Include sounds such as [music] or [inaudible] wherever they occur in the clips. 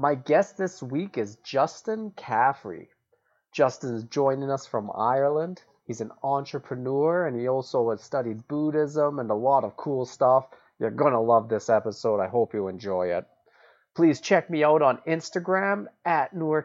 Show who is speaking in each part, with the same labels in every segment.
Speaker 1: My guest this week is Justin Caffrey. Justin is joining us from Ireland. He's an entrepreneur and he also has studied Buddhism and a lot of cool stuff. You're going to love this episode. I hope you enjoy it. Please check me out on Instagram at Noor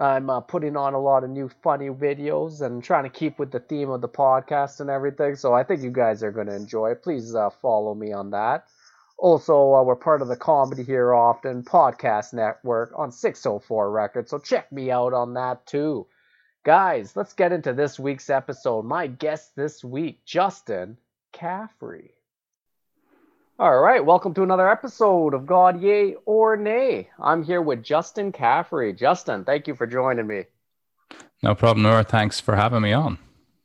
Speaker 1: I'm uh, putting on a lot of new funny videos and trying to keep with the theme of the podcast and everything. So I think you guys are going to enjoy it. Please uh, follow me on that. Also, uh, we're part of the Comedy Here Often podcast network on 604 Records, so check me out on that too. Guys, let's get into this week's episode. My guest this week, Justin Caffrey. All right, welcome to another episode of God Yay or Nay. I'm here with Justin Caffrey. Justin, thank you for joining me.
Speaker 2: No problem, Nora. Thanks for having me on.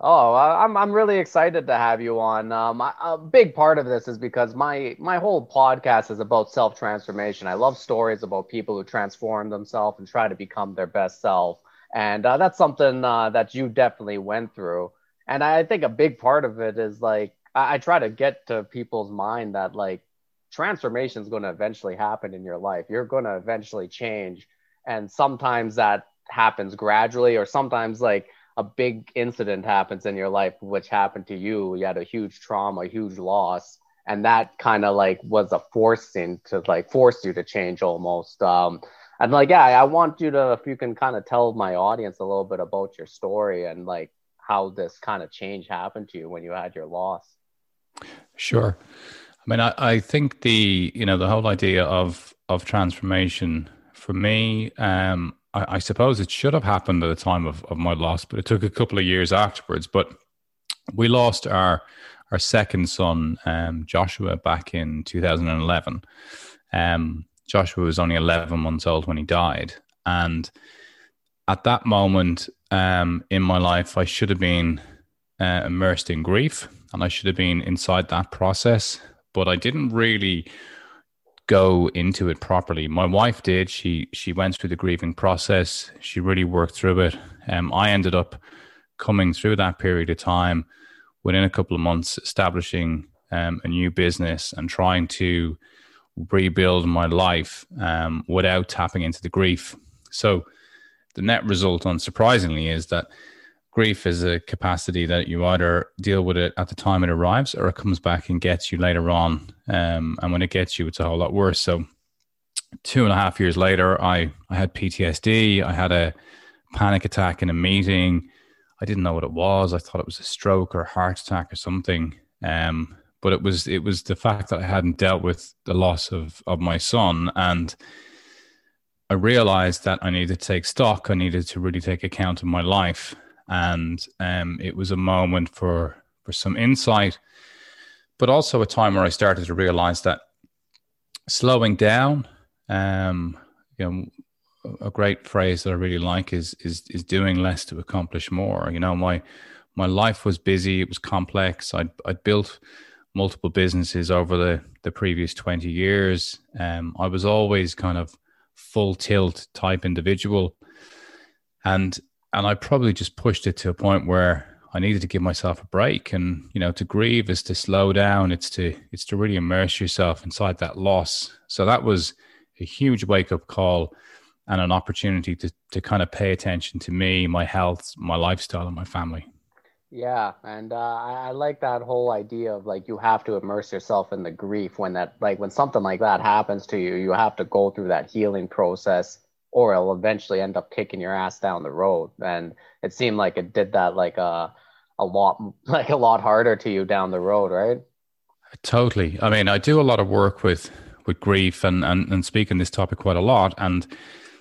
Speaker 1: Oh, I'm I'm really excited to have you on. Um, a big part of this is because my my whole podcast is about self transformation. I love stories about people who transform themselves and try to become their best self, and uh, that's something uh, that you definitely went through. And I think a big part of it is like I, I try to get to people's mind that like transformation is going to eventually happen in your life. You're going to eventually change, and sometimes that happens gradually, or sometimes like a big incident happens in your life, which happened to you. You had a huge trauma, a huge loss, and that kind of like was a forcing to like force you to change almost. Um, and like, yeah, I want you to, if you can kind of tell my audience a little bit about your story and like how this kind of change happened to you when you had your loss.
Speaker 2: Sure. I mean, I, I think the, you know, the whole idea of, of transformation for me, um, I, I, suppose it should have happened at the time of, of my loss, but it took a couple of years afterwards. But we lost our our second son, um, Joshua, back in 2011. Um, Joshua was only 11 months old when he died, and at that moment um, in my life, I should have been uh, immersed in grief, and I should have been inside that process. But I didn't really go into it properly. My wife did. She she went through the grieving process. She really worked through it. Um, I ended up coming through that period of time within a couple of months, establishing um, a new business and trying to rebuild my life um, without tapping into the grief. So the net result, unsurprisingly, is that grief is a capacity that you either deal with it at the time it arrives or it comes back and gets you later on. Um, and when it gets you, it's a whole lot worse. So, two and a half years later, I, I had PTSD. I had a panic attack in a meeting. I didn't know what it was. I thought it was a stroke or a heart attack or something. Um, but it was it was the fact that I hadn't dealt with the loss of of my son, and I realized that I needed to take stock. I needed to really take account of my life and um, it was a moment for for some insight, but also a time where I started to realize that slowing down, um, you know, a great phrase that I really like is is is doing less to accomplish more. You know, my my life was busy, it was complex. I'd I'd built multiple businesses over the the previous 20 years. Um, I was always kind of full tilt type individual. And and I probably just pushed it to a point where I needed to give myself a break. And you know, to grieve is to slow down. It's to it's to really immerse yourself inside that loss. So that was a huge wake up call and an opportunity to to kind of pay attention to me, my health, my lifestyle, and my family.
Speaker 1: Yeah, and uh, I, I like that whole idea of like you have to immerse yourself in the grief when that like when something like that happens to you, you have to go through that healing process or it'll eventually end up kicking your ass down the road. And it seemed like it did that like a uh, a lot [laughs] like a lot harder to you down the road, right?
Speaker 2: Totally. I mean, I do a lot of work with with grief and and, and speak on this topic quite a lot. And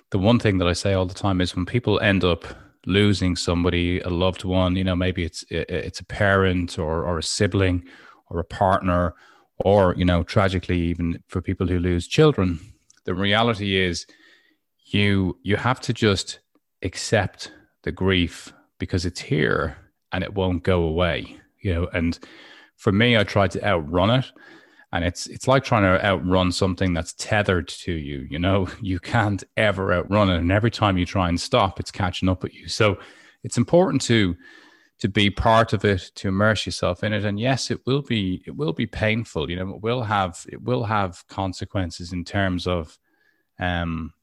Speaker 2: the one thing that I say all the time is when people end up losing somebody, a loved one, you know, maybe it's it's a parent or or a sibling or a partner, or you know, tragically even for people who lose children, the reality is you you have to just accept the grief because it's here and it won't go away. You know, and for me, I tried to outrun it. And it's it's like trying to outrun something that's tethered to you. You know, [laughs] you can't ever outrun it. And every time you try and stop, it's catching up with you. So it's important to to be part of it, to immerse yourself in it. And yes, it will be it will be painful. You know, it will have it will have consequences in terms of um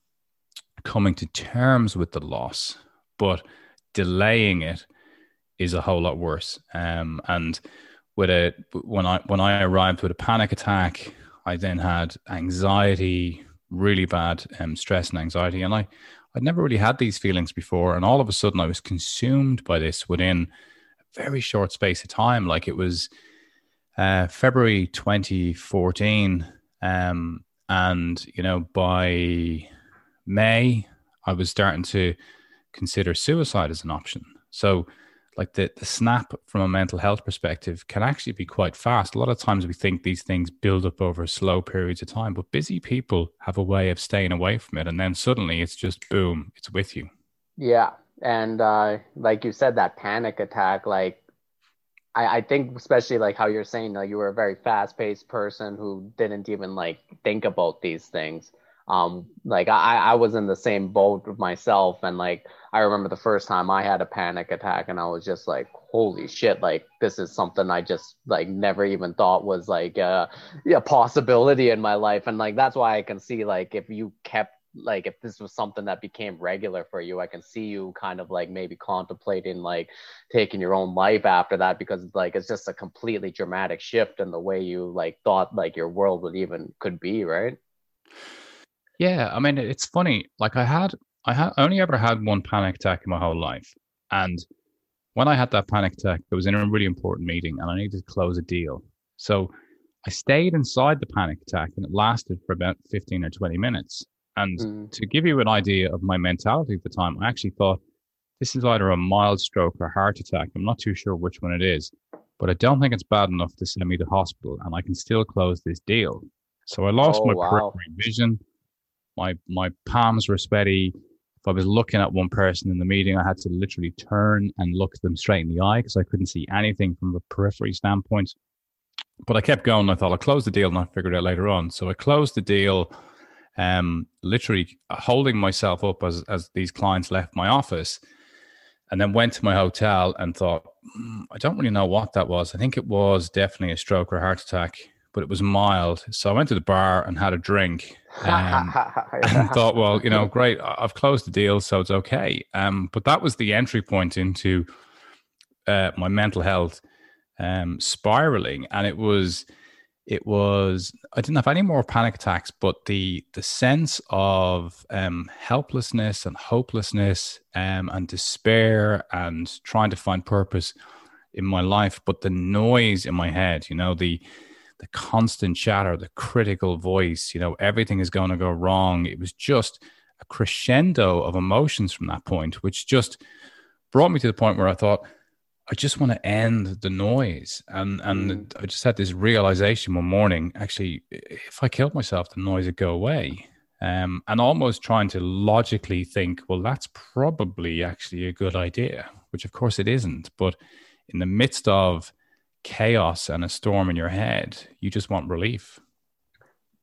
Speaker 2: coming to terms with the loss, but delaying it is a whole lot worse. Um, and with a when I when I arrived with a panic attack, I then had anxiety, really bad um, stress and anxiety, and I I'd never really had these feelings before, and all of a sudden I was consumed by this within a very short space of time. Like it was uh, February 2014, um, and you know by May I was starting to consider suicide as an option. So like the, the snap from a mental health perspective can actually be quite fast. A lot of times we think these things build up over slow periods of time, but busy people have a way of staying away from it. And then suddenly it's just boom, it's with you.
Speaker 1: Yeah. And uh, like you said, that panic attack, like I, I think especially like how you're saying, like you were a very fast paced person who didn't even like think about these things um like i i was in the same boat with myself and like i remember the first time i had a panic attack and i was just like holy shit like this is something i just like never even thought was like a, a possibility in my life. And like that's why i can see like if you kept like if this was something that became regular for you i can see you kind of like maybe contemplating like taking your own life after that because like it's just a completely dramatic shift in the way you like thought like your world would even could be right
Speaker 2: yeah, I mean, it's funny. Like I had, I had only ever had one panic attack in my whole life, and when I had that panic attack, it was in a really important meeting, and I needed to close a deal. So I stayed inside the panic attack, and it lasted for about fifteen or twenty minutes. And mm. to give you an idea of my mentality at the time, I actually thought this is either a mild stroke or heart attack. I'm not too sure which one it is, but I don't think it's bad enough to send me to hospital, and I can still close this deal. So I lost oh, my wow. periphery vision my my palms were sweaty. If I was looking at one person in the meeting, I had to literally turn and look them straight in the eye because I couldn't see anything from a periphery standpoint. But I kept going. I thought I'll close the deal and I figured it out later on. So I closed the deal, um, literally holding myself up as as these clients left my office, and then went to my hotel and thought, mm, I don't really know what that was. I think it was definitely a stroke or heart attack but it was mild. So I went to the bar and had a drink um, [laughs] and thought, well, you know, great, I've closed the deal, so it's okay. Um, but that was the entry point into uh, my mental health um, spiraling, and it was, it was. I didn't have any more panic attacks, but the the sense of um, helplessness and hopelessness um, and despair and trying to find purpose in my life, but the noise in my head, you know, the the constant chatter, the critical voice, you know, everything is going to go wrong. It was just a crescendo of emotions from that point, which just brought me to the point where I thought, I just want to end the noise. And and mm. I just had this realization one morning, actually, if I killed myself, the noise would go away. Um, and almost trying to logically think, well, that's probably actually a good idea, which of course it isn't. But in the midst of chaos and a storm in your head. You just want relief.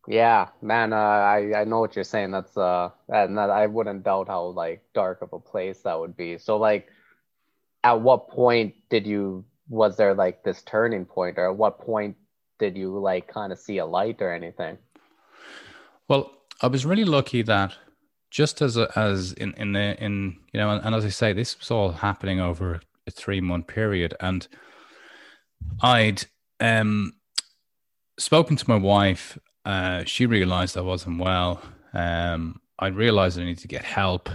Speaker 1: Yeah, man, uh, I I know what you're saying. That's uh, and that, I wouldn't doubt how like dark of a place that would be. So like, at what point did you was there like this turning point, or at what point did you like kind of see a light or anything?
Speaker 2: Well, I was really lucky that just as a, as in in the in you know, and, and as I say, this was all happening over a three month period, and I'd um, spoken to my wife. Uh, she realized I wasn't well. Um, I realized I needed to get help.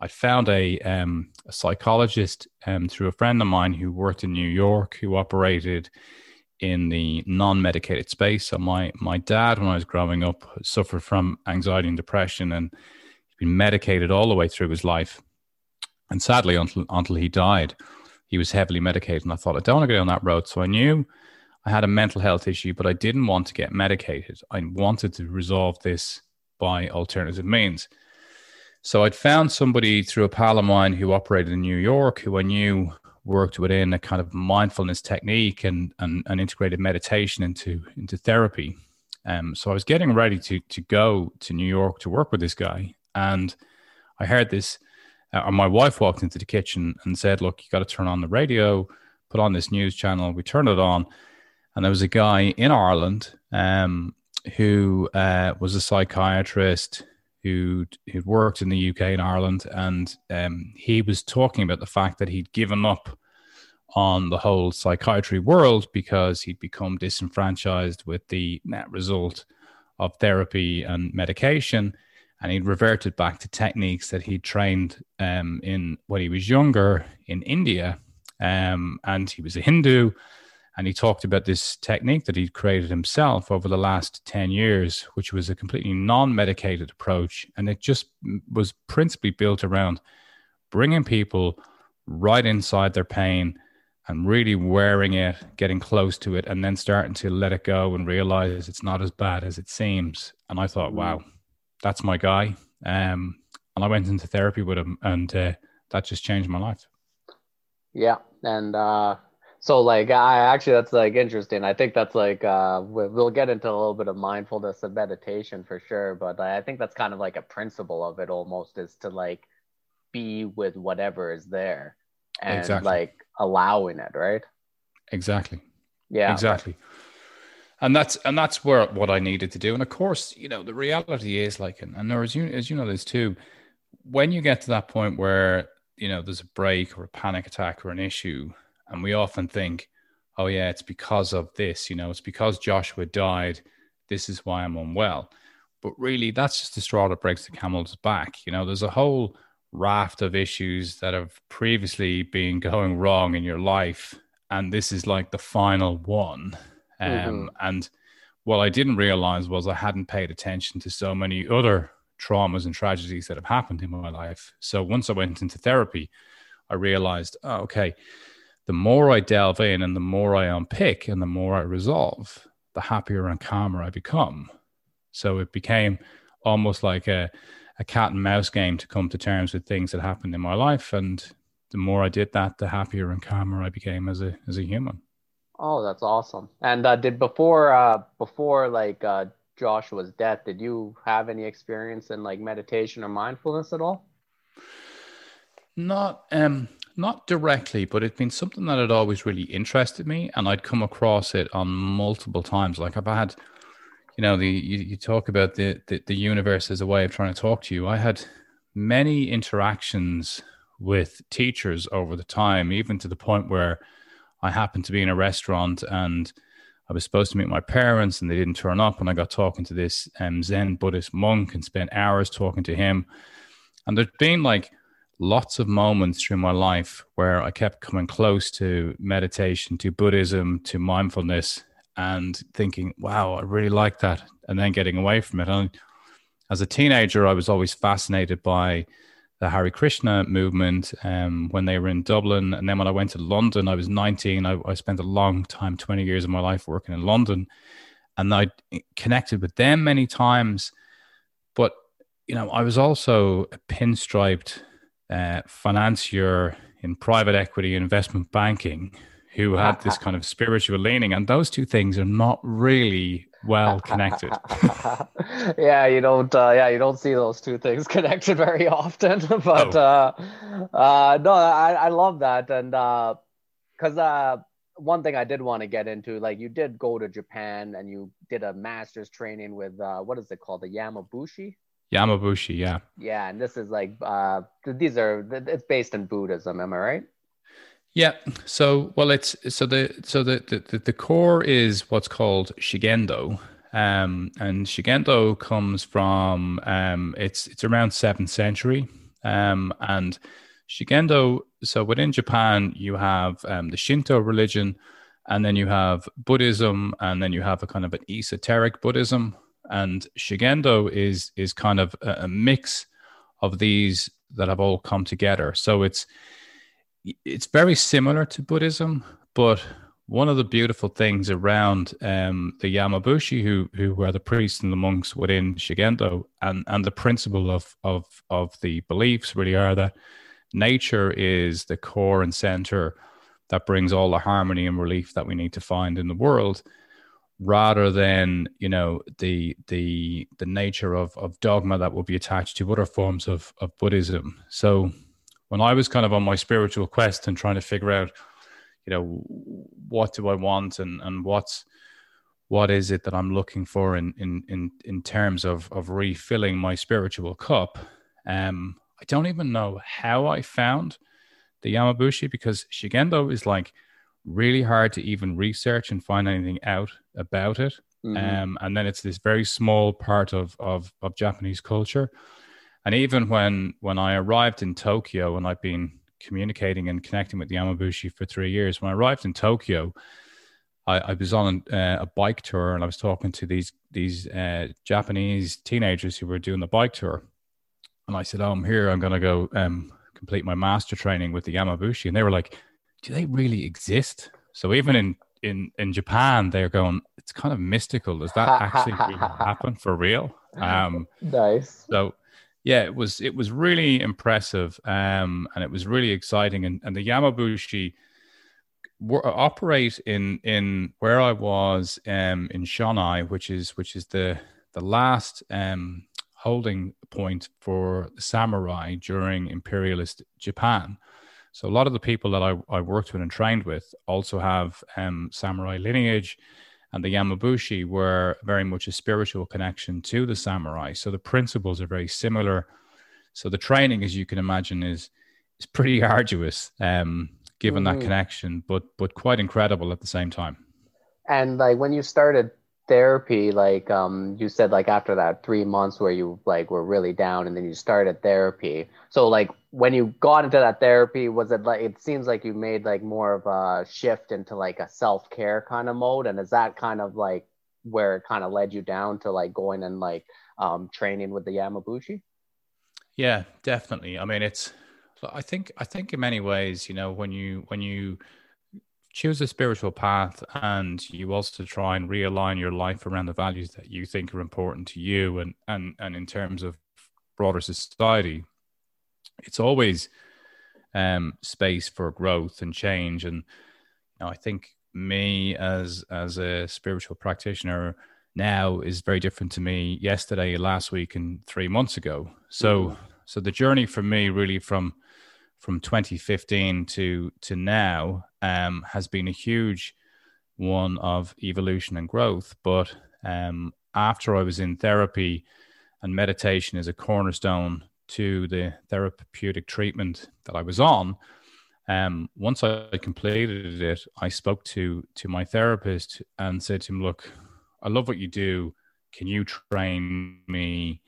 Speaker 2: I found a, um, a psychologist um, through a friend of mine who worked in New York, who operated in the non-medicated space. So my my dad, when I was growing up, suffered from anxiety and depression, and he's been medicated all the way through his life. And sadly, until until he died, he was heavily medicated. And I thought, I don't want to go down that road. So I knew I had a mental health issue, but I didn't want to get medicated. I wanted to resolve this by alternative means. So I'd found somebody through a pal of mine who operated in New York, who I knew worked within a kind of mindfulness technique and and, and integrated meditation into into therapy. Um, so I was getting ready to to go to New York to work with this guy, and I heard this. Uh, my wife walked into the kitchen and said, "Look, you got to turn on the radio, put on this news channel." We turned it on, and there was a guy in Ireland um, who uh, was a psychiatrist who who'd worked in the UK and Ireland, and um, he was talking about the fact that he'd given up on the whole psychiatry world because he'd become disenfranchised with the net result of therapy and medication, and he'd reverted back to techniques that he'd trained um, in when he was younger in India, um, and he was a Hindu and he talked about this technique that he'd created himself over the last 10 years, which was a completely non medicated approach. And it just was principally built around bringing people right inside their pain and really wearing it, getting close to it, and then starting to let it go and realize it's not as bad as it seems. And I thought, wow, mm. That's my guy. Um, and I went into therapy with him, and uh, that just changed my life.
Speaker 1: Yeah. And, uh, so like I actually that's like interesting. I think that's like uh we'll get into a little bit of mindfulness and meditation for sure, but I think that's kind of like a principle of it almost is to like be with whatever is there and exactly. like allowing it, right?
Speaker 2: Exactly.
Speaker 1: Yeah.
Speaker 2: Exactly. And that's and that's where what I needed to do. And of course, you know, the reality is like and, and there as you as you know this too, when you get to that point where, you know, there's a break or a panic attack or an issue and we often think, oh, yeah, it's because of this, you know, it's because Joshua died. This is why I'm unwell. But really, that's just the straw that breaks the camel's back. You know, there's a whole raft of issues that have previously been going wrong in your life. And this is like the final one. Um, mm-hmm. And what I didn't realize was I hadn't paid attention to so many other traumas and tragedies that have happened in my life. So once I went into therapy, I realized, oh, okay, the more I delve in and the more I unpick and the more I resolve, the happier and calmer I become. So it became almost like a, a cat and mouse game to come to terms with things that happened in my life. And the more I did that, the happier and calmer I became as a as a human.
Speaker 1: Oh, that's awesome. And uh, did before uh, before like uh, Joshua's death, did you have any experience in like meditation or mindfulness at all?
Speaker 2: Not um not directly, but it's been something that had always really interested me, and I'd come across it on multiple times. Like I've had, you know, the you, you talk about the, the the universe as a way of trying to talk to you. I had many interactions with teachers over the time, even to the point where I happened to be in a restaurant and I was supposed to meet my parents and they didn't turn up. And I got talking to this um, Zen Buddhist monk and spent hours talking to him. And there's been like lots of moments through my life where I kept coming close to meditation, to Buddhism, to mindfulness, and thinking, wow, I really like that. And then getting away from it. And as a teenager, I was always fascinated by the Hare Krishna movement um, when they were in Dublin. And then when I went to London, I was 19. I, I spent a long time, 20 years of my life working in London. And I connected with them many times. But, you know, I was also a pinstriped uh, financier in private equity investment banking who had this [laughs] kind of spiritual leaning and those two things are not really well connected [laughs]
Speaker 1: yeah you don't uh, yeah you don't see those two things [laughs] connected very often but oh. uh, uh, no I, I love that and because uh, uh, one thing i did want to get into like you did go to japan and you did a master's training with uh, what is it called the yamabushi
Speaker 2: Yamabushi, yeah.
Speaker 1: Yeah, and this is like uh these are it's based in Buddhism, am I right?
Speaker 2: Yeah. So well it's so the so the the, the core is what's called Shugendo. Um and Shugendo comes from um it's it's around seventh century. Um and Shugendo, so within Japan you have um the Shinto religion and then you have Buddhism and then you have a kind of an esoteric Buddhism and Shugendo is is kind of a, a mix of these that have all come together. So it's it's very similar to Buddhism, but one of the beautiful things around um, the Yamabushi, who who are the priests and the monks within Shugendo, and and the principle of of of the beliefs really are that nature is the core and center that brings all the harmony and relief that we need to find in the world rather than you know the the the nature of of dogma that will be attached to other forms of of buddhism. So when i was kind of on my spiritual quest and trying to figure out you know what do i want and and what's what is it that i'm looking for in in in, in terms of of refilling my spiritual cup um i don't even know how i found the Yamabushi because Shugendo is like really hard to even research and find anything out about it. Mm-hmm. Um, and then it's this very small part of, of, of Japanese culture. And even when when I arrived in Tokyo, and I've been communicating and connecting with the Yamabushi for three years, when I arrived in Tokyo, I, I was on uh, a bike tour and I was talking to these these uh, Japanese teenagers who were doing the bike tour. And I said, "Oh, I'm here. I'm going to go um, complete my master training with the Yamabushi, and they were like, "Do they really exist?" So even in in in Japan, they're going, "It's kind of mystical. Does that [laughs] actually happen for real?" [laughs] Um,
Speaker 1: nice.
Speaker 2: So yeah, it was it was really impressive, um, and it was really exciting. And and the Yamabushi were, operate in in where I was um, in Shonai, which is which is the the last um, holding point for the samurai during imperialist Japan. So a lot of the people that I, I worked with and trained with also have um, samurai lineage, and the Yamabushi were very much a spiritual connection to the samurai. So the principles are very similar. So the training, as you can imagine, is is pretty [laughs] arduous, um, given mm-hmm. that connection, but but quite incredible at the same time.
Speaker 1: And like when you started therapy like um you said like after that three months where you like were really down and then you started therapy. So like when you got into that therapy was it like it seems like you made like more of a shift into like a self-care kind of mode? And is that kind of like where it kind of led you down to like going and like um training with the yamabushi
Speaker 2: yeah definitely. I mean it's i think i think in many ways you know when you when you choose a spiritual path and you also try and realign your life around the values that you think are important to you and and and in terms of broader society. It's always um space for growth and change. And you know, i think me as as a spiritual practitioner now is very different to me yesterday last week and 3 months ago. So mm. so the journey for me really from from 2015 to to now um, has been a huge one of evolution and growth. But um, after I was in therapy, and meditation is a cornerstone to the therapeutic treatment that I was on. Um, once I completed it, I spoke to to my therapist and said to him, "Look, I love what you do. Can you train me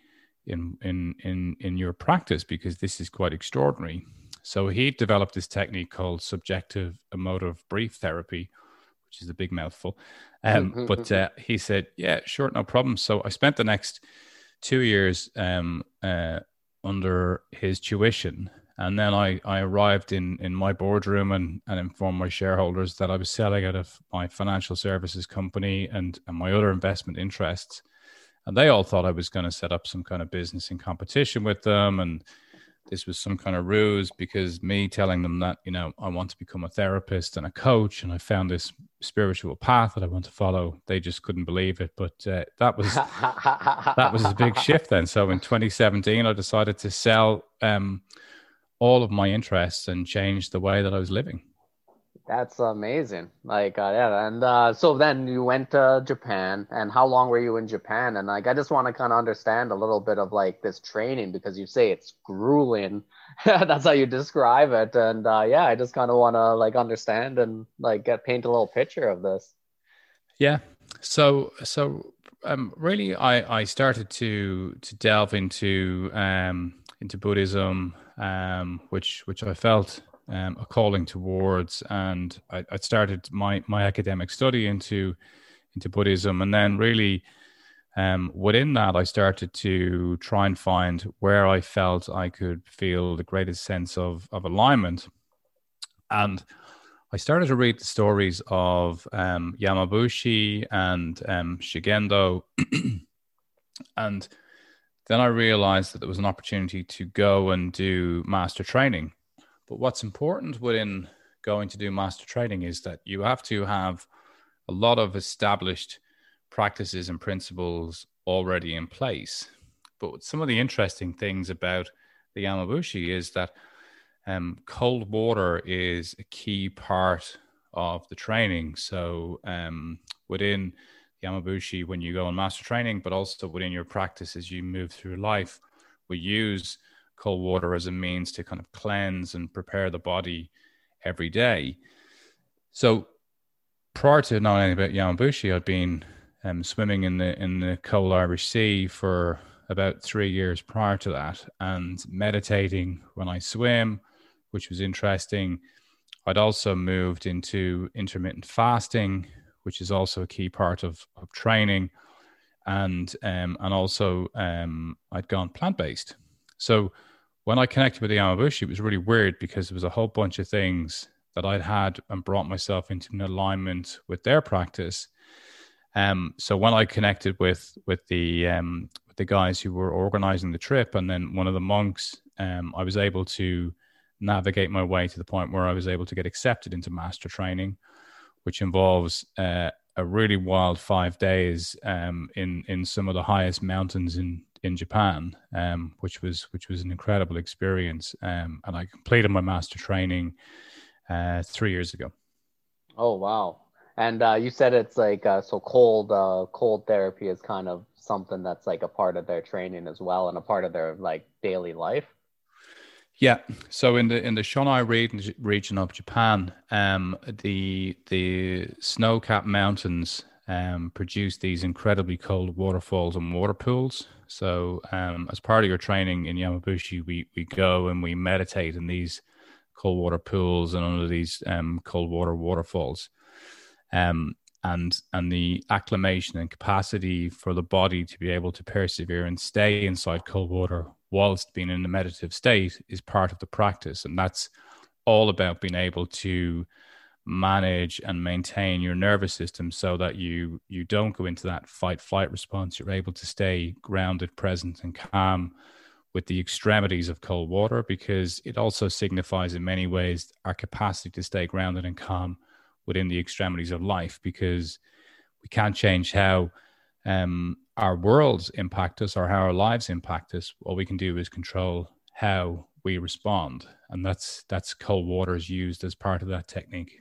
Speaker 2: in in in in your practice because this is quite extraordinary." So he developed this technique called subjective emotive brief therapy, which is a big mouthful. Um, mm-hmm. but uh, he said, "Yeah, sure, no problem." So I spent the next two years um, uh, under his tuition, and then I, I arrived in in my boardroom and, and informed my shareholders that I was selling out of my financial services company and, and my other investment interests. And they all thought I was going to set up some kind of business in competition with them and this was some kind of ruse because me telling them that you know I want to become a therapist and a coach and I found this spiritual path that I want to follow they just couldn't believe it. But uh, that was that was a big shift then. So in 2017 I decided to sell um, all of my interests and change the way that I was living
Speaker 1: that's amazing. Like, uh, yeah. And uh, so then you went to Japan, and how long were you in Japan? And like, I just want to kind of understand a little bit of like this training because you say it's grueling. [laughs] that's how you describe it. And uh, yeah, I just kind of want to like understand and like get paint a little picture of this.
Speaker 2: Yeah. So so um, really, I I started to to delve into um into Buddhism, um, which which I felt um, a calling towards, and I, I, started my my academic study into into Buddhism, and then really um, within that, I started to try and find where I felt I could feel the greatest sense of of alignment, and I started to read the stories of um, Yamabushi and um, Shugendo, [clears throat] and then I realized that there was an opportunity to go and do master training. But what's important within going to do master training is that you have to have a lot of established practices and principles already in place. But some of the interesting things about the Yamabushi is that um, cold water is a key part of the training. So um, within the Yamabushi, when you go on master training, but also within your practice as you move through life, we use cold water as a means to kind of cleanse and prepare the body every day. So prior to knowing about Yamabushi, I'd been um, swimming in the in the cold Irish Sea for about three years prior to that, and meditating when I swim, which was interesting. I'd also moved into intermittent fasting, which is also a key part of, of training, and um, and also um, I'd gone plant based. So when I connected with the Yamabushi, it was really weird because there was a whole bunch of things that I'd had and brought myself into an alignment with their practice. Um, so when I connected with with the um, with the guys who were organizing the trip, and then one of the monks, um, I was able to navigate my way to the point where I was able to get accepted into master training, which involves uh, a really wild five days um, in in some of the highest mountains in in Japan, um, which was which was an incredible experience. Um, and I completed my master training uh, three years ago.
Speaker 1: Oh wow! And uh, you said it's like uh, so cold. Uh, cold therapy is kind of something that's like a part of their training as well, and a part of their like daily life.
Speaker 2: Yeah. So in the in the Shonai region, region of Japan, um, the the snow capped mountains um, produce these incredibly cold waterfalls and water pools. So um, as part of your training in Yamabushi, we we go and we meditate in these cold water pools and under these um, cold water waterfalls. Um, and and the acclimation and capacity for the body to be able to persevere and stay inside cold water whilst being in a meditative state is part of the practice and that's all about being able to manage and maintain your nervous system so that you you don't go into that fight flight response you're able to stay grounded present and calm with the extremities of cold water because it also signifies in many ways our capacity to stay grounded and calm within the extremities of life because we can't change how um, our worlds impact us or how our lives impact us. All we can do is control how we respond, and that's that's cold water is used as part of that technique.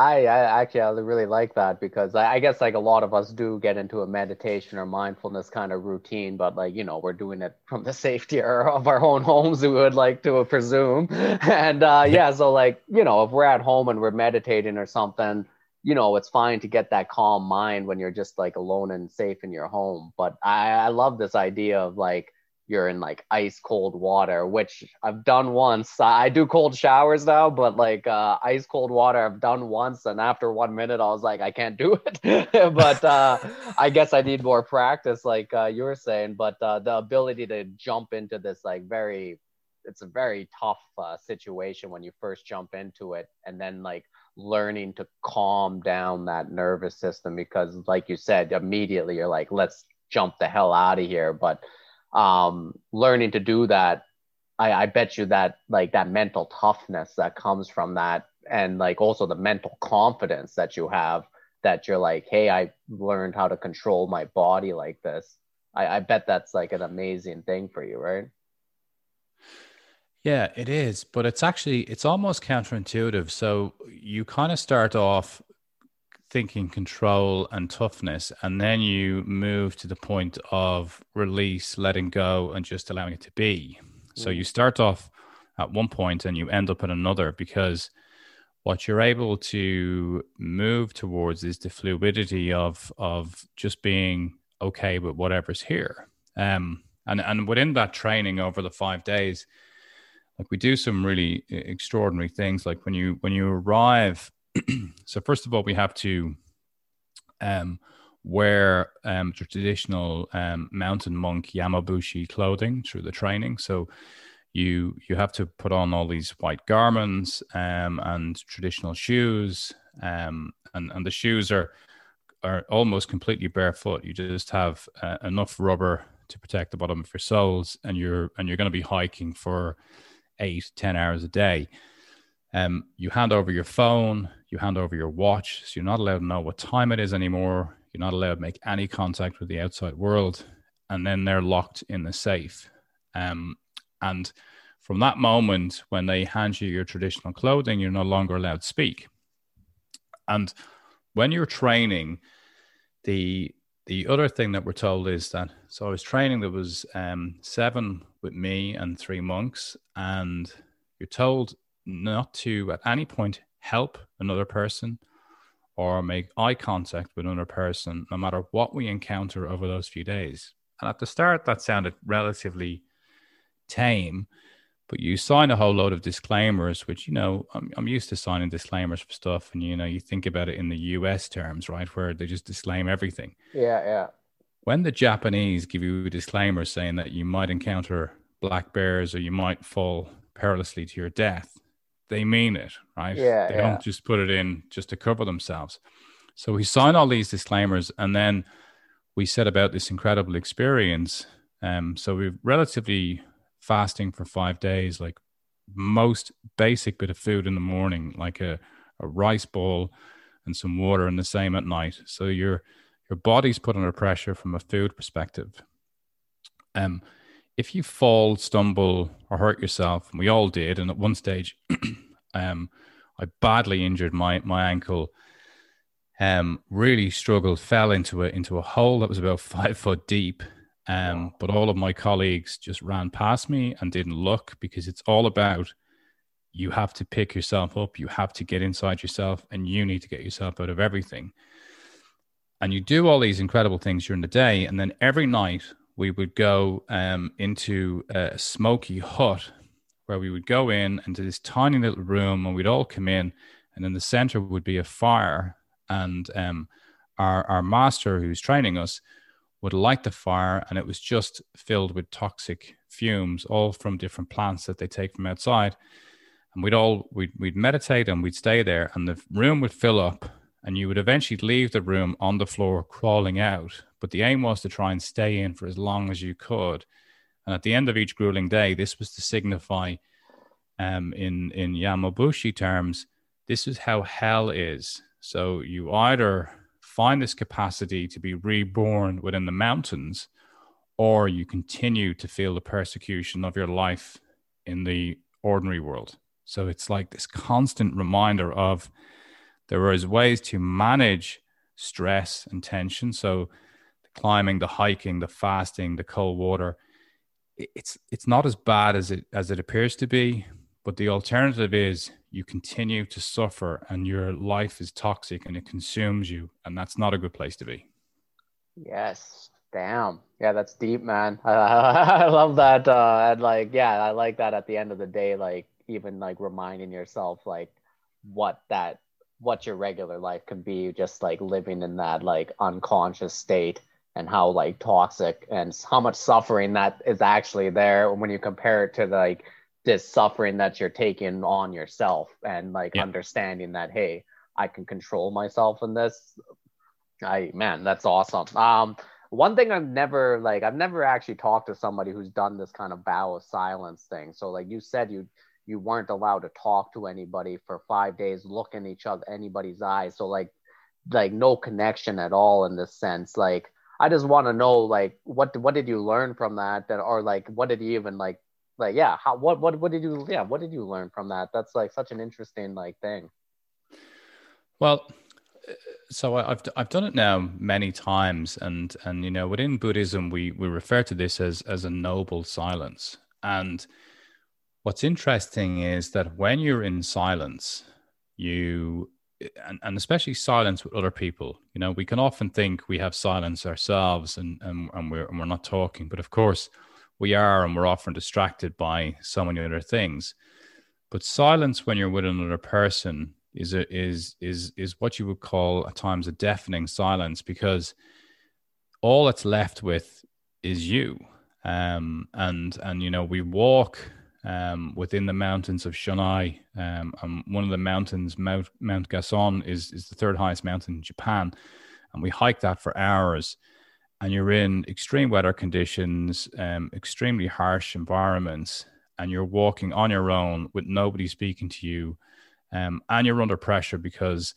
Speaker 1: I, I actually I really like that because I, I, guess like a lot of us do get into a meditation or mindfulness kind of routine, but like you know we're doing it from the [laughs] safety of our own homes. We would like to presume, [laughs] and uh, yeah, so like you know if we're at home and we're meditating or something, you know it's fine to get that calm mind when you're just like alone and safe in your home. But I, I love this idea of like you're in like ice cold water, which I've done once. I do cold showers now, but like uh, ice cold water, I've done once. And after one minute, I was like, I can't do it. [laughs] but uh, I guess I need more practice, like uh, you were saying. But uh, the ability to jump into this, like, very, it's a very tough uh, situation when you first jump into it. And then, like, learning to calm down that nervous system because, like you said, immediately you're like, let's jump the hell out of here. But um, learning to do that, I, I bet you that like that mental toughness that comes from that, and like also the mental confidence that you have that you're like, hey, I learned how to control my body like this. I, I bet that's like an amazing thing for you, right?
Speaker 2: Yeah, it is, but it's actually it's almost counterintuitive. So you kind of start off thinking control and toughness and then you move to the point of release letting go and just allowing it to be. So mm. you start off at one point and you end up at another because what you're able to move towards is the fluidity of of just being okay with whatever's here. Um and and within that training over the 5 days like we do some really extraordinary things. Like when you when you arrive [clears throat] so first of all, we have to um, wear um, traditional um, mountain monk Yamabushi clothing through the training. So you you have to put on all these white garments um, and traditional shoes um, and and the shoes are are almost completely barefoot you just have uh, enough rubber to protect the bottom of your soles and you're and you're going to be hiking for eight ten hours a day um, you hand over your phone you hand over your watch so you're not allowed to know what time it is anymore you're not allowed to make any contact with the outside world and then they're locked in the safe um, and from that moment, when they hand you your traditional clothing, you're no longer allowed to speak. And when you're training, the the other thing that we're told is that so I was training there was um, seven with me and three monks, and you're told not to at any point help another person or make eye contact with another person, no matter what we encounter over those few days. And at the start, that sounded relatively tame, but you sign a whole load of disclaimers, which, you know, I'm, I'm used to signing disclaimers for stuff. And, you know, you think about it in the US terms, right, where they just disclaim everything.
Speaker 1: Yeah, yeah.
Speaker 2: When the Japanese give you a disclaimer saying that you might encounter black bears or you might fall perilously to your death, they mean it, right?
Speaker 1: Yeah.
Speaker 2: They
Speaker 1: yeah.
Speaker 2: don't just put it in just to cover themselves. So we sign all these disclaimers and then we set about this incredible experience. Um, so we're relatively fasting for five days, like most basic bit of food in the morning, like a, a rice bowl and some water, and the same at night. So your your body's put under pressure from a food perspective. Um, if you fall, stumble, or hurt yourself, and we all did, and at one stage, [clears throat] um, I badly injured my my ankle. Um, really struggled, fell into a into a hole that was about [laughs] five foot deep, um, but all of my colleagues just ran past me and didn't look because it's all about you have to pick yourself up, you have to get inside yourself, and you need to get yourself out of everything. And you do all these incredible things during the day, and then every night we would go um, into a smoky hut where we would go in into this tiny little room, and we'd all come in, and in the center would be a fire, and um, our our master who's training us would light the fire and it was just filled with toxic fumes all from different plants that they take from outside. And we'd all we'd, we'd meditate and we'd stay there and the room would fill up and you would eventually leave the room on the floor crawling out but the aim was to try and stay in for as long as you could and at the end of each grueling day this was to signify um, in in yamabushi terms this is how hell is so you either find this capacity to be reborn within the mountains, or you continue to feel the persecution of your life in the ordinary world. So it's like this constant reminder of there is ways to manage stress and tension. So climbing, the hiking, the fasting, the cold water, it's it's not as bad as it as it appears to be. But the alternative is you continue to suffer and your life is toxic and it consumes you and that's not a good place to be.
Speaker 1: Yes. Damn. Yeah that's deep man. I, [laughs] I love that uh and like yeah i like that at the end of the day like even like reminding yourself like what that what your regular life can be just like living in that like unconscious state and how like toxic and how much suffering that is actually there when you compare it to like this suffering that you're taking on yourself and like yeah. understanding that hey i can control myself in this. I man that's awesome. Um one thing i've never like i've never actually talked to somebody who's done this kind of vow of silence thing. So like you said you you weren't allowed to talk to anybody for five days look in each other anybody's eyes. So like like no connection at all in this sense. Like i just want to know like what what did you learn from that? That or like what did you even like like yeah how what what what did you yeah what did you learn from that? That's like such an interesting like thing.
Speaker 2: Well so I've I've done it now many times, and and you know within Buddhism we we refer to this as as a noble silence. And what's interesting is that when you're in silence, you and, and especially silence with other people, you know, we can often think we have silence ourselves and and, and we're and we're not talking, but of course we are and we're often distracted by so many other things. But silence when you're with another person is a, is is is what you would call at times a deafening silence because all that's left with is you. Um and and you know we walk um, within the mountains of Shonai. Um, and one of the mountains, Mount, Mount Gassan, is, is the third highest mountain in Japan. And we hiked that for hours. And you're in extreme weather conditions, um, extremely harsh environments, and you're walking on your own with nobody speaking to you. Um, and you're under pressure because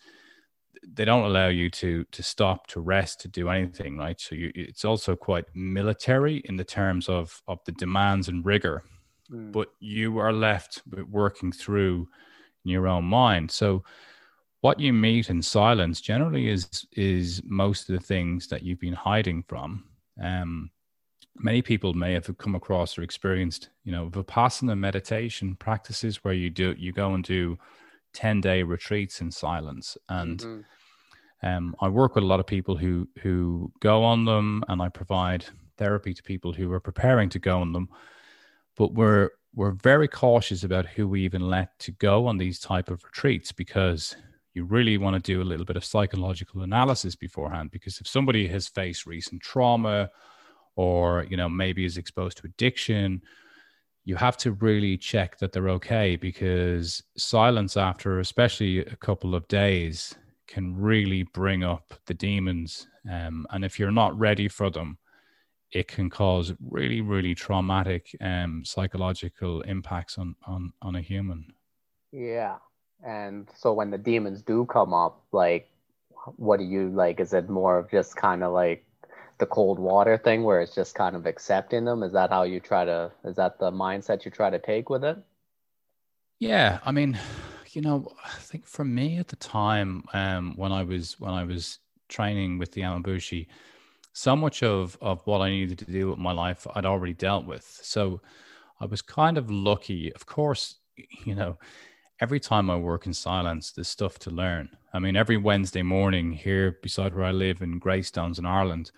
Speaker 2: they don't allow you to to stop to rest to do anything right so you, it's also quite military in the terms of of the demands and rigor mm. but you are left working through in your own mind so what you meet in silence generally is is most of the things that you've been hiding from um, many people may have come across or experienced you know vipassana meditation practices where you do you go and do 10 day retreats in silence and mm-hmm. Um, I work with a lot of people who who go on them, and I provide therapy to people who are preparing to go on them. But we're we're very cautious about who we even let to go on these type of retreats because you really want to do a little bit of psychological analysis beforehand. Because if somebody has faced recent trauma, or you know maybe is exposed to addiction, you have to really check that they're okay because silence after especially a couple of days can really bring up the demons. Um, and if you're not ready for them, it can cause really, really traumatic um, psychological impacts on, on, on a human.
Speaker 1: Yeah. And so when the demons do come up, like, what do you like? Is it more of just kind of like the cold water thing where it's just kind of accepting them? Is that how you try to, is that the mindset you try to take with it?
Speaker 2: Yeah. I mean, you know, I think for me at the time, um, when I was when I was training with the Yamabushi, so much of of what I needed to do with my life I'd already dealt with. So I was kind of lucky. Of course, [laughs] you know, every time I work in silence, there's stuff to learn. I mean, every Wednesday morning here beside where I live in Greystones in Ireland,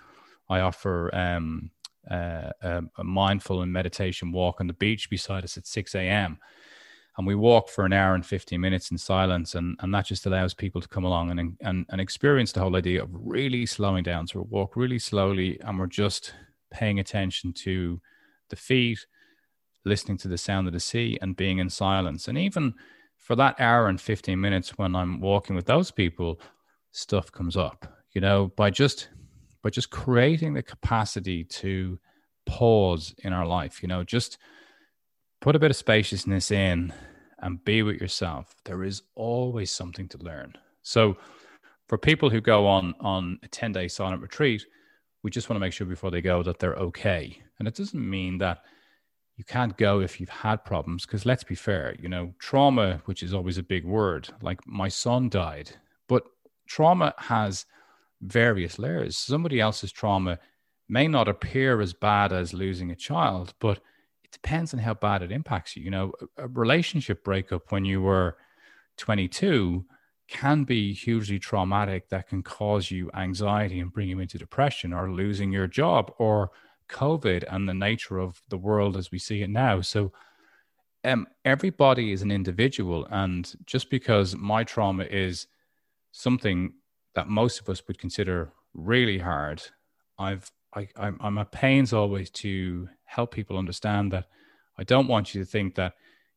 Speaker 2: I offer um, uh, a, a mindful and meditation walk on the beach beside us at 6 a.m and we walk for an hour and 15 minutes in silence and, and that just allows people to come along and, and, and experience the whole idea of really slowing down. So we walk really slowly and we're just paying attention to the feet listening to the sound of the sea and being in silence. And even for that hour and 15 minutes when i'm walking with those people stuff comes up you know by just by just creating the capacity to pause in our life you know just put a bit of spaciousness in and be with yourself. There is always something to learn. So, for people who go on on a 10 day silent retreat, we just want to make sure before they go that they're okay. And it doesn't mean that you can't go if you've had problems, because let's be fair, you know, trauma, which is always a big word, like my son died, but trauma has various layers. Somebody else's trauma may not appear as bad as losing a child, but depends on how bad it impacts you. You know, a relationship breakup when you were 22 can be hugely traumatic that can cause you anxiety and bring you into depression or losing your job or COVID and the nature of the world as we see it now. So, um, everybody is an individual. And just because my trauma is something that most of us would consider really hard, I've I, I'm, I'm at pains always to help people understand that I don't want you to think that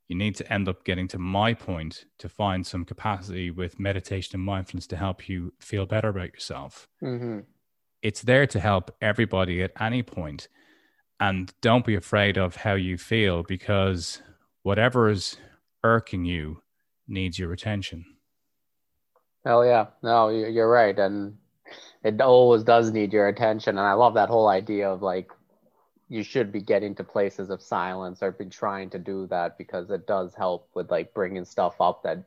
Speaker 2: you need to end up getting to my point to find some capacity with meditation and mindfulness to help you feel better about yourself. Mm-hmm. It's there to help everybody at any point. And don't be afraid of how you feel because whatever is irking you needs your attention.
Speaker 1: Hell yeah. No, you're right. And it always does need your attention. And I love that whole idea of like you should be getting to places of silence or be trying to do that because it does help with like bringing stuff up that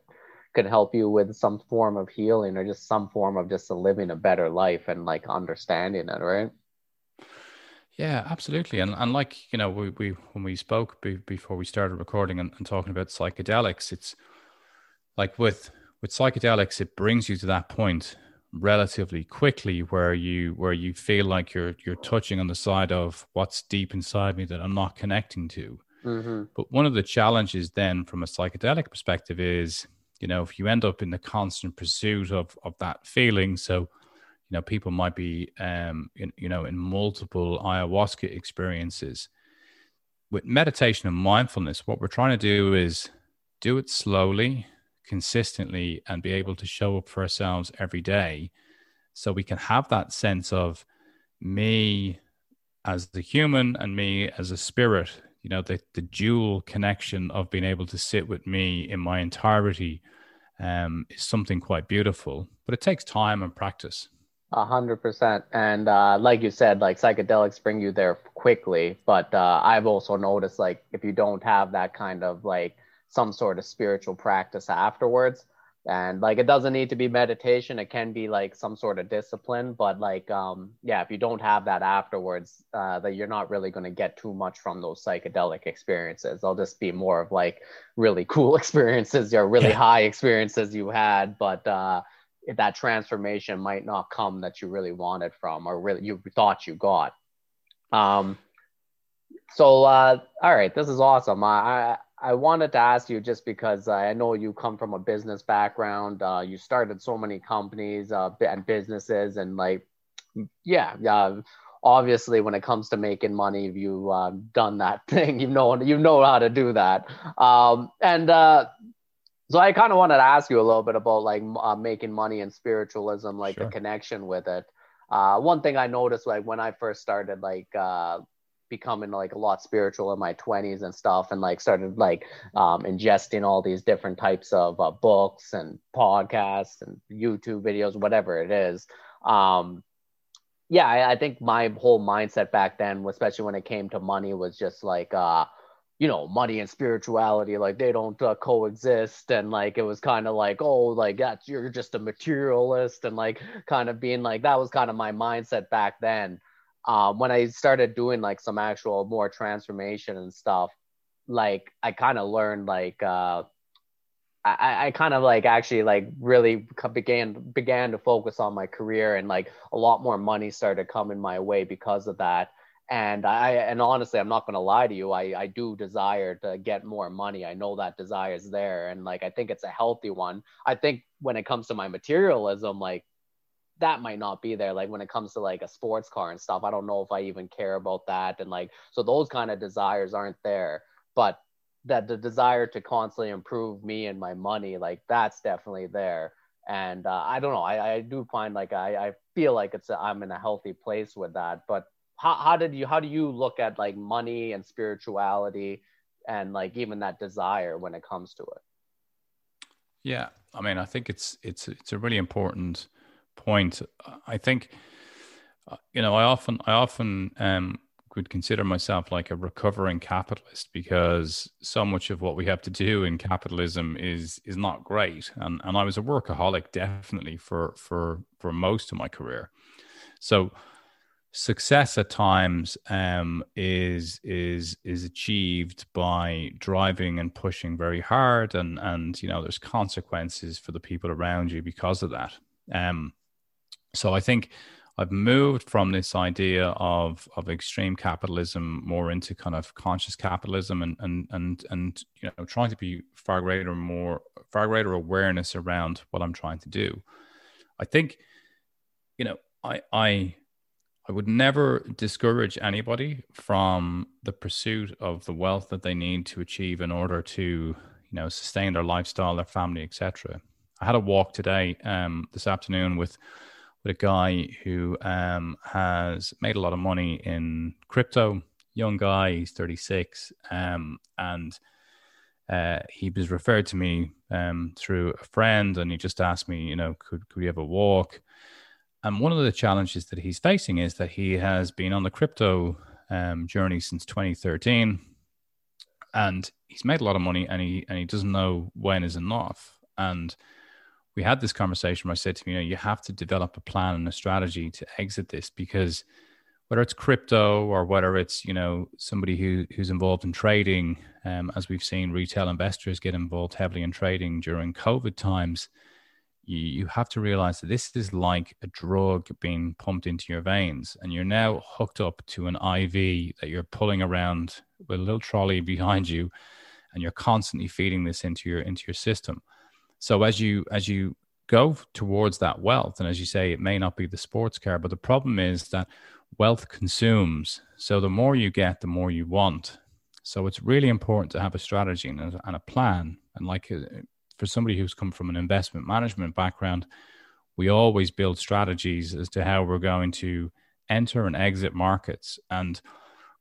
Speaker 1: could help you with some form of healing or just some form of just living a better life and like understanding it right?
Speaker 2: Yeah absolutely. And, and like you know we, we when we spoke be, before we started recording and, and talking about psychedelics it's like with with psychedelics it brings you to that point relatively quickly where you where you feel like you're you're touching on the side of what's deep inside me that I'm not connecting to. Mm-hmm. But one of the challenges then from a psychedelic perspective is, you know, if you end up in the constant pursuit of of that feeling, so you know, people might be um in, you know in multiple ayahuasca experiences. with meditation and mindfulness, what we're trying to do is do it slowly, consistently, and be able to show up for ourselves every day. So we can have that sense of me as the human and me as a spirit you know the, the dual connection of being able to sit with me in my entirety um, is something quite beautiful but it takes time and practice.
Speaker 1: A hundred percent. And uh, like you said like psychedelics bring you there quickly but uh, i've also noticed like if you don't have that kind of like some sort of spiritual practice afterwards. And like it doesn't need to be meditation. It can be like some sort of discipline. But like um yeah if you don't have that afterwards uh that you're not really going to get too much from those psychedelic experiences. They'll just be more of like really cool [laughs] experiences or really yeah. high experiences you had. But uh that transformation might not come that you really wanted from or really you thought you got. Um so uh all right. This is awesome. I, I I wanted to ask you just because I know you come from a business background. Uh, you started so many companies uh, and businesses, and like, yeah, yeah. Obviously, when it comes to making money, you've uh, done that [laughs] thing. You know, you know how to do that. Um, and uh, so, I kind of wanted to ask you a little bit about like uh, making money and spiritualism, like sure. the connection with it. Uh, one thing I noticed, like when I first started, like becoming like a lot spiritual in my 20s and stuff and like started like um, ingesting all these different types of uh, books and podcasts and youtube videos whatever it is. Um, yeah I, I, think my whole mindset back then especially when it came to money was just like uh, you know money and spirituality like they don't uh, coexist and like it was kind of like oh like that's you're just a materialist and like kind of being like that was kind of my mindset back then um, when I started doing like some actual more transformation and stuff, like I kind of learned like uh, I, I kind of like actually like really began began to focus on my career and like a lot more money started coming my way because of that. And I and honestly, I'm not gonna lie to you. I I do desire to get more money. I know that desire is there, and like I think it's a healthy one. I think when it comes to my materialism, like that might not be there like when it comes to like a sports car and stuff. I don't know if i even care about that and like so those kind of desires aren't there. But that the desire to constantly improve me and my money like that's definitely there. And uh, i don't know I, I do find like i, I feel like it's a, i'm in a healthy place with that. But how, how did you how do you look at like money and spirituality and like even that desire when it comes to it?
Speaker 2: Yeah i mean i think it's it's it's a really important point, I think, uh, you know, I often, I often um, would consider myself like a recovering capitalist because so much of what we have to do in capitalism is is not great, and and I was a workaholic definitely for for for most of my career, so success at times um, is is is achieved by driving and pushing very hard and and you know there's consequences for the people around you because of that. Um, so I think I've moved from this idea of of extreme capitalism more into kind of conscious capitalism and and and and you know trying to be far greater more far greater awareness around what I'm trying to do. I think you know I I I would never discourage anybody from the pursuit of the wealth that they need to achieve in order to you know sustain their lifestyle, their family, etc. I had a walk today um, this afternoon with with a guy who um, has made a lot of money in crypto. Young guy, he's 36, um, and uh, he was referred to me um, through a friend, and he just asked me, you know, could could we have a walk? And one of the challenges that he's facing is that he has been on the crypto um, journey since 2013, and he's made a lot of money, and he and he doesn't know when is enough, and we had this conversation where I said to him, you know, you have to develop a plan and a strategy to exit this because whether it's crypto or whether it's, you know, somebody who, who's involved in trading, um, as we've seen retail investors get involved heavily in trading during COVID times, you, you have to realize that this is like a drug being pumped into your veins and you're now hooked up to an IV that you're pulling around with a little trolley [laughs] behind you and you're constantly feeding this into your into your system so as you as you go towards that wealth, and as you say, it may not be the sports car, but the problem is that wealth consumes. So the more you get, the more you want. So it's really important to have a strategy and a, and a plan. And like uh, for somebody who's come from an investment management background, we always build strategies as to how we're going to enter and exit markets. And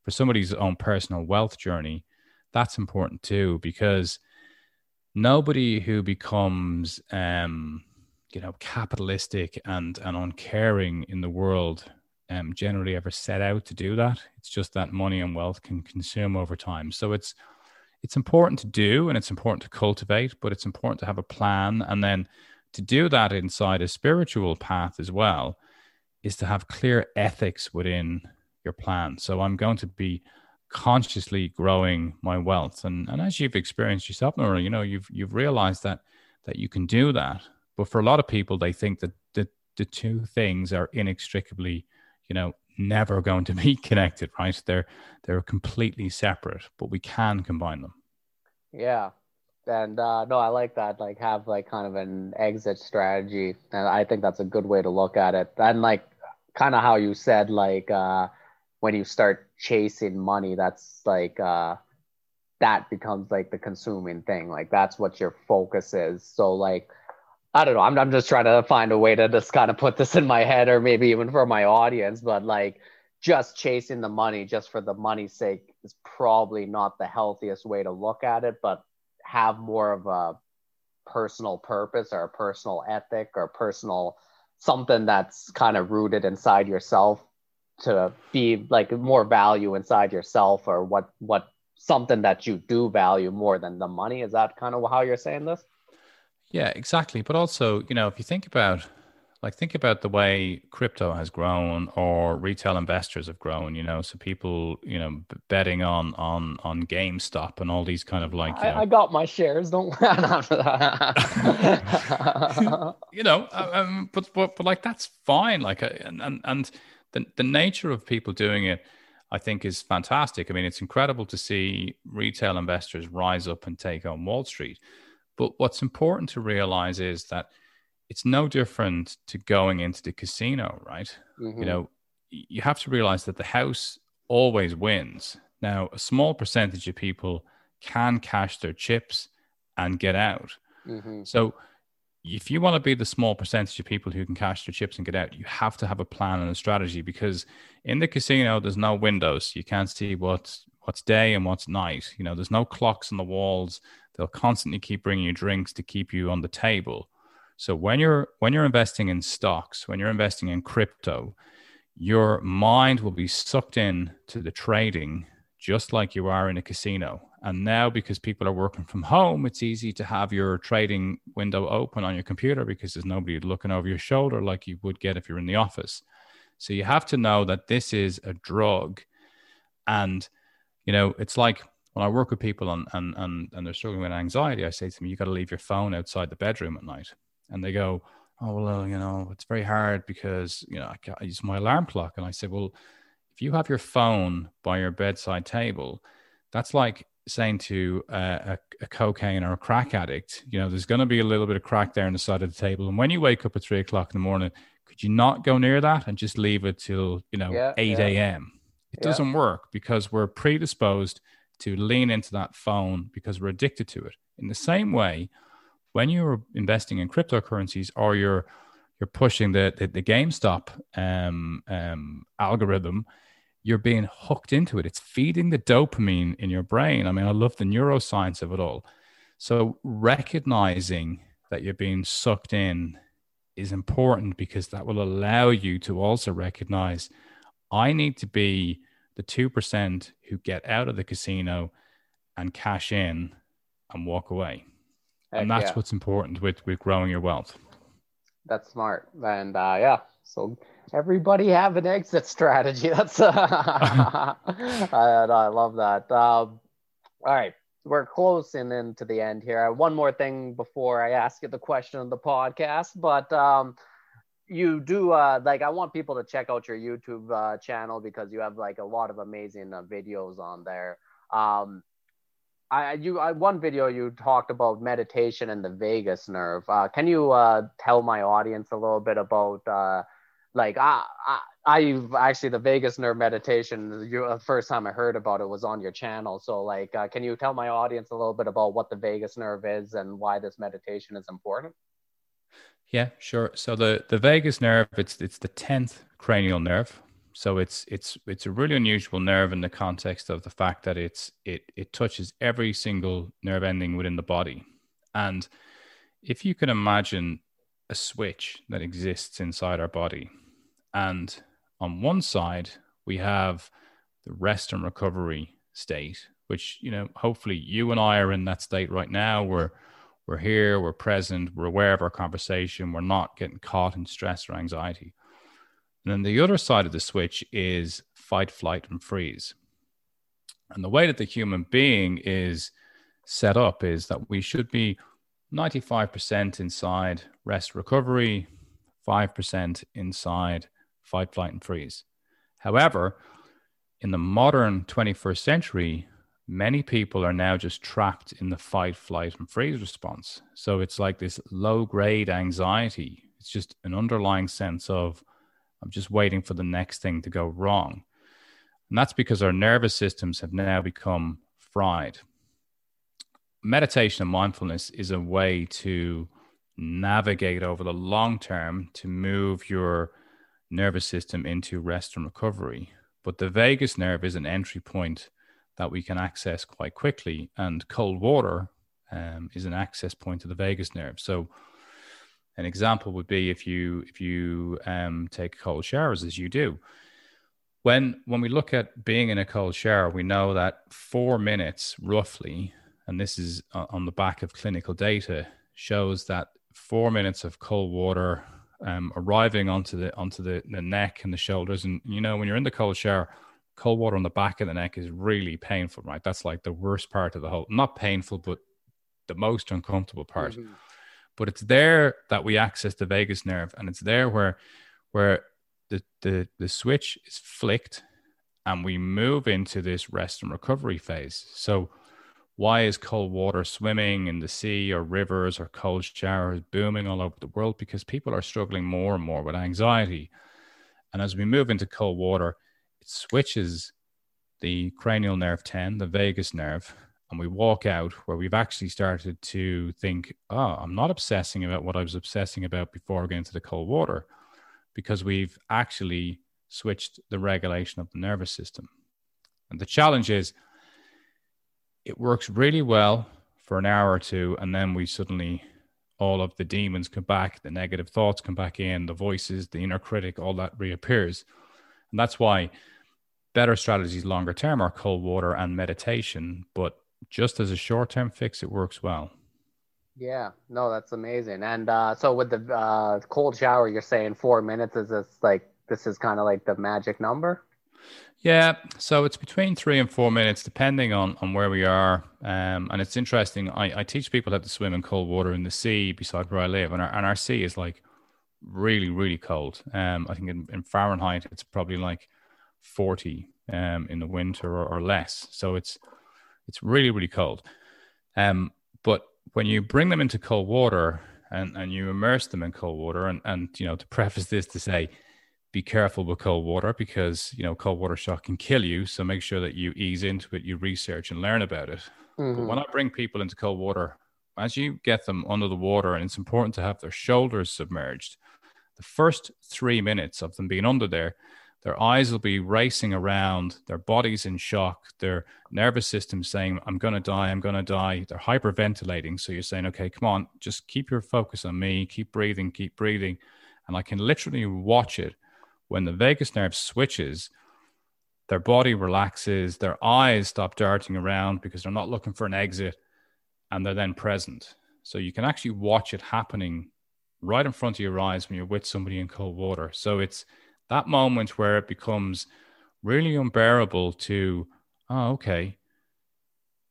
Speaker 2: for somebody's own personal wealth journey, that's important too, because nobody who becomes, um, you know, capitalistic and, and uncaring in the world um, generally ever set out to do that. It's just that money and wealth can consume over time. So it's it's important to do and it's important to cultivate, but it's important to have a plan and then to do that inside a spiritual path as well is to have clear ethics within your plan. So I'm going to be consciously growing my wealth. And and as you've experienced yourself, Nora, you know, you've you've realized that that you can do that. But for a lot of people, they think that the, the two things are inextricably, you know, never going to [laughs] be connected, right? They're they're completely separate, but we can combine them.
Speaker 1: Yeah. And uh, no, I like that. Like have like kind of an exit strategy, and I think that's a good way to look at it. And like kind of how you said, like uh, when you start chasing money, that's like uh, that becomes like the consuming thing. Like that's what your focus is. So like I don't know. I'm I'm just trying to find a way to just kind of put this in my head, or maybe even for my audience. But like just chasing the money just for the money's sake is probably not the healthiest way to look at it. But have more of a personal purpose or a personal ethic or personal something that's kind of rooted inside yourself to be like more value inside yourself or what what something that you do value more than the money? Is that kind of how you're saying this?
Speaker 2: Yeah exactly. But also you know if you think about like think about the way crypto has grown or retail investors have grown you know so people you know betting on on on gamestop and all these kind of like
Speaker 1: I, I got my shares. Don't [laughs] after that. [laughs]
Speaker 2: You know um, but, but but like that's fine. Like uh, and and, and the, the nature of people doing it i think is fantastic i mean it's incredible to see retail investors rise up and take on wall street but what's important to realize is that it's no different to going into the casino, right? Mm-hmm. You know, you have to realize that the house always wins. Now, a small percentage of people can cash their chips and get out. Mm-hmm. So, if you want to be the small percentage of people who can cash their chips and get out, you have to have a plan and a strategy because in the casino, there's no windows. You can't see what's what's day and what's night. You know, there's no clocks on the walls. They'll constantly keep bringing you drinks to keep you on the table. So when you're when you're investing in stocks, when you're investing in crypto, your mind will be sucked in to the trading just like you are in a casino. And now because people are working from home, it's easy to have your trading window open on your computer because there's nobody looking over your shoulder like you would get if you're in the office. So you have to know that this is a drug and you know, it's like when I work with people and and and, and they're struggling with anxiety, I say to them, you got to leave your phone outside the bedroom at night and they go, "Oh well, you know, it's very hard because you know I, I use my alarm clock." And I said, "Well, if you have your phone by your bedside table, that's like saying to a, a, cocaine or a crack addict, you know, there's going to be a little bit of crack there on the side of the table, and when you wake up at three o'clock in the morning, could you not go near that and just leave it till you know yeah, eight yeah. a.m. It yeah. doesn't work because we're predisposed to lean into that phone because we're addicted to it. In the same way, when you're investing in cryptocurrencies or you're you're pushing the the, the GameStop um, um, algorithm, you're being hooked into it. It's feeding the dopamine in your brain. I mean, I love the neuroscience of it all. So recognizing that you're being sucked in is important because that will allow you to also recognize I need to be the 2% who get out of the casino and cash in and walk away. Heck and that's yeah. what's important with with growing your wealth.
Speaker 1: That's smart, and uh, yeah. So everybody have an exit strategy. [laughs] That's uh, [laughs] I, I love that. Um, all right, we're closing into the end here. One more thing before I ask you the question of the podcast, but um, you do uh, like I want people to check out your YouTube uh, channel because you have like a lot of amazing uh, videos on there. Um, I you I, one video you talked about meditation and the vagus nerve. Uh, can you uh, tell my audience a little bit about uh, like I, I I actually the vagus nerve meditation. You, the first time I heard about it was on your channel. So, like, uh, can you tell my audience a little bit about what the vagus nerve is and why this meditation is important?
Speaker 2: Yeah, sure. So the the vagus nerve, it's it's the tenth cranial nerve. So it's it's it's a really unusual nerve in the context of the fact that it's it it touches every single nerve ending within the body. And if you can imagine a switch that exists inside our body, and on one side, we have the rest and recovery state, which, you know, hopefully you and I are in that state right now. We're, we're here, we're present, we're aware of our conversation, we're not getting caught in stress or anxiety. And then the other side of the switch is fight, flight, and freeze. And the way that the human being is set up is that we should be 95% inside rest recovery, 5% inside fight, flight, and freeze. However, in the modern 21st century, many people are now just trapped in the fight, flight, and freeze response. So it's like this low grade anxiety. It's just an underlying sense of, I'm just waiting for the next thing to go wrong. And that's because our nervous systems have now become fried. Meditation and mindfulness is a way to navigate over the long term to move your nervous system into rest and recovery. But the vagus nerve is an entry point that we can access quite quickly, and cold water um, is an access point to the vagus nerve. So, an example would be if you if you um, take cold showers as you do. When when we look at being in a cold shower, we know that four minutes roughly, and this is on the back of clinical data, shows that four minutes of cold water um, arriving onto the onto the, the neck and the shoulders. And you know, when you're in the cold shower, cold water on the back of the neck is really painful, right? That's like the worst part of the whole. Not painful, but the most uncomfortable part. Mm-hmm. But it's there that we access the vagus nerve, and it's there where where the the the switch is flicked, and we move into this rest and recovery phase. So why is cold water swimming in the sea or rivers or cold showers booming all over the world? Because people are struggling more and more with anxiety. And as we move into cold water, it switches the cranial nerve 10, the vagus nerve, and we walk out where we've actually started to think, oh, I'm not obsessing about what I was obsessing about before going into the cold water because we've actually switched the regulation of the nervous system. And the challenge is, it works really well for an hour or two, and then we suddenly all of the demons come back, the negative thoughts come back in, the voices, the inner critic, all that reappears. And that's why better strategies longer term are cold water and meditation. But just as a short term fix, it works well.
Speaker 1: Yeah, no, that's amazing. And uh, so with the uh, cold shower, you're saying four minutes is this like this is kind of like the magic number?
Speaker 2: Yeah, so it's between three and four minutes, depending on, on where we are. Um, and it's interesting. I, I teach people how to swim in cold water in the sea beside where I live, and our, and our sea is like really, really cold. Um, I think in, in Fahrenheit, it's probably like 40 um, in the winter or, or less. So it's it's really, really cold. Um, but when you bring them into cold water and, and you immerse them in cold water, and, and you know, to preface this to say, be careful with cold water because you know cold water shock can kill you so make sure that you ease into it you research and learn about it mm-hmm. but when i bring people into cold water as you get them under the water and it's important to have their shoulders submerged the first three minutes of them being under there their eyes will be racing around. Their body's in shock. Their nervous system saying i'm going to die i'm going to die. They're hyperventilating. So you're saying okay come on just keep your focus on me. Keep breathing keep breathing. And i can literally watch it. When the vagus nerve switches, their body relaxes, their eyes stop darting around because they're not looking for an exit, and they're then present. So you can actually watch it happening right in front of your eyes when you're with somebody in cold water. So it's that moment where it becomes really unbearable to, oh, okay,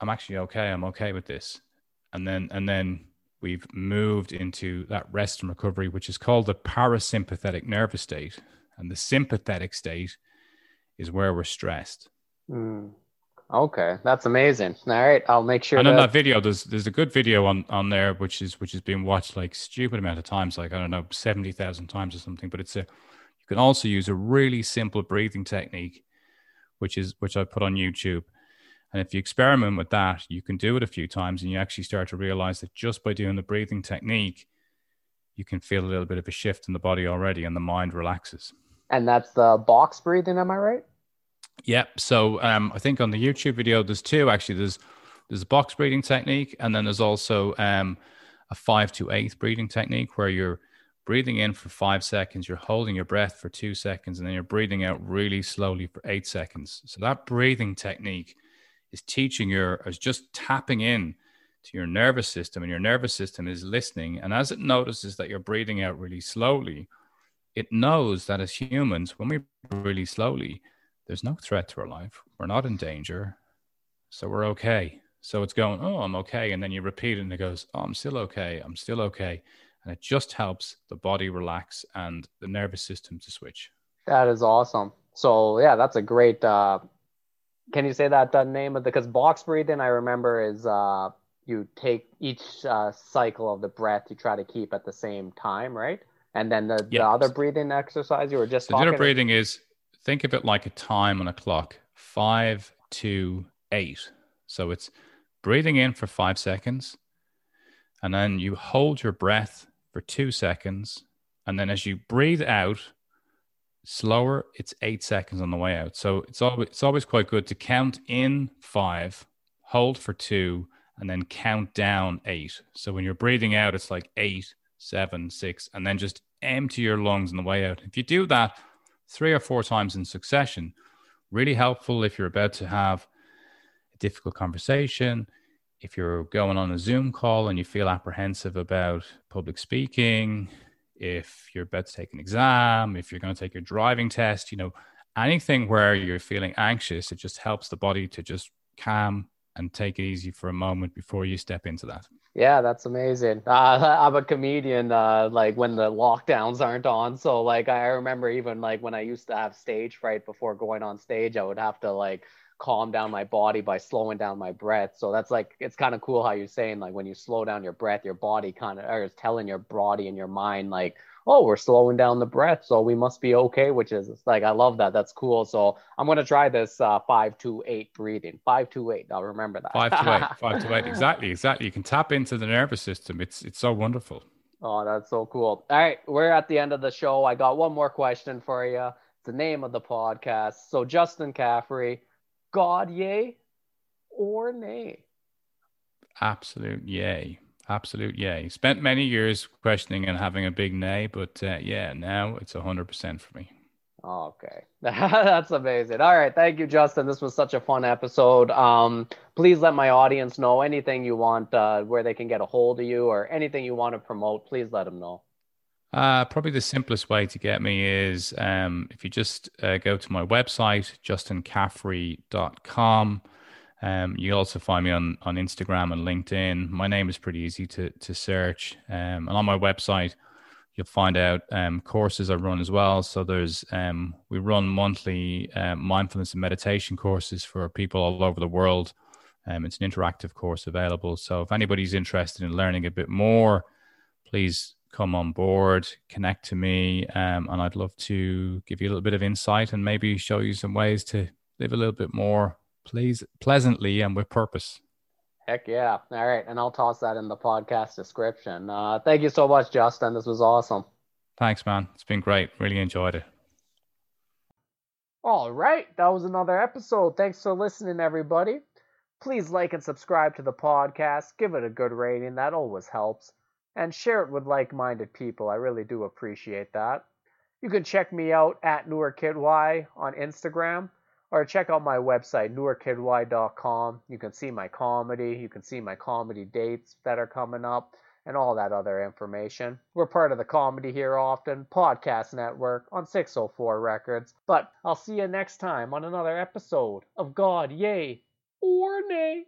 Speaker 2: I'm actually okay. I'm okay with this. And then, and then we've moved into that rest and recovery, which is called the parasympathetic nervous state. And the sympathetic state is where we're stressed.
Speaker 1: Mm. Okay, that's amazing. All right, I'll make sure.
Speaker 2: And that... on that video, there's there's a good video on on there which is which has been watched like stupid amount of times, like I don't know, seventy thousand times or something. But it's a can also use a really simple breathing technique, which is which I put on YouTube. And if you experiment with that, you can do it a few times and you actually start to realize that just by doing the breathing technique, you can feel a little bit of a shift in the body already and the mind relaxes.
Speaker 1: And that's the box breathing, am I right?
Speaker 2: Yep. So um, I think on the YouTube video, there's two actually. There's there's a box breathing technique, and then there's also um, a five to eight breathing technique where you're breathing in for five seconds, you're holding your breath for two seconds, and then you're breathing out really slowly for eight seconds. So that breathing technique is teaching your, is just tapping in to your nervous system, and your nervous system is listening. And as it notices that you're breathing out really slowly, it knows that as humans, when we breathe really slowly, there's no threat to our life. We're not in danger. So we're okay. So it's going, oh, I'm okay. And then you repeat it and it goes, oh, I'm still okay. I'm still okay. And it just helps the body relax and the nervous system to switch.
Speaker 1: That is awesome. So, yeah, that's a great. Uh, can you say that the name of the, because box breathing, I remember, is uh, you take each uh, cycle of the breath, you try to keep at the same time, right? And then the, the other breathing exercise you were just
Speaker 2: so talking. The breathing is think of it like a time on a clock five, two, eight. So it's breathing in for five seconds, and then you hold your breath for two seconds. And then as you breathe out, slower, it's eight seconds on the way out. So it's always, it's always quite good to count in five, hold for two, and then count down eight. So when you're breathing out, it's like eight, seven, six, and then just empty your lungs on the way out. If you do that three or four times in succession, really helpful if you're about to have a difficult conversation, if you're going on a Zoom call and you feel apprehensive about public speaking, if you're about to take an exam, if you're going to take your driving test, you know, anything where you're feeling anxious, it just helps the body to just calm and take it easy for a moment before you step into that.
Speaker 1: Yeah, that's amazing. Uh, [laughs] I'm a comedian, uh, like when the lockdowns aren't on. So, like, I remember even like when I used to have stage fright before going on stage, I would have to like calm down my body by slowing down my breath. So that's like it's kind of cool how you're saying like when you slow down your breath, your body kind of is telling your body and your mind like, oh, we're slowing down the breath, so we must be okay. Which is like I love that. That's cool. So I'm gonna try this uh, five two eight breathing. Five two eight. I'll remember that.
Speaker 2: Five to eight. [laughs] Five to eight. Exactly. Exactly. You can tap into the nervous system. It's it's so wonderful.
Speaker 1: Oh, that's so cool. All right, we're at the end of the show. I got one more question for you. It's the name of the podcast. So Justin Caffrey God yay or nay?
Speaker 2: Absolute yay. Absolute yay. Spent many years questioning and having a big nay, but uh, yeah, now it's 100% for me.
Speaker 1: Okay. [laughs] That's amazing. All right. Thank you, Justin. This was such a fun episode. Um, please let my audience know anything you want, uh, where they can get a hold of you or anything you want to promote. Please let them know.
Speaker 2: Uh, probably the simplest way to get me is um, if you just uh, go to my website, justincaffrey.com. Um, you also find me on, on Instagram and LinkedIn. My name is pretty easy to, to search. Um, and on my website, you'll find out um, courses I run as well. So there's um, we run monthly uh, mindfulness and meditation courses for people all over the world. Um, it's an interactive course available. So if anybody's interested in learning a bit more, please come on board, connect to me, um, and I'd love to give you a little bit of insight and maybe show you some ways to live a little bit more please pleasantly and with purpose.
Speaker 1: Heck yeah! All right, and I'll toss that in the podcast description. Uh, thank you so much, Justin. This was awesome.
Speaker 2: Thanks, man. It's been great. Really enjoyed it.
Speaker 1: All right, that was another episode. Thanks for listening, everybody. Please like and subscribe to the podcast. Give it a good rating. That always helps and share it with like minded people. I really do appreciate that. You can check me out at NewerKidY on Instagram or check out my website, newerkidy.com. You can see my comedy, you can see my comedy dates that are coming up, and all that other information. We're part of the Comedy Here Often podcast network on 604 Records. But I'll see you next time on another episode of God, Yay or Nay.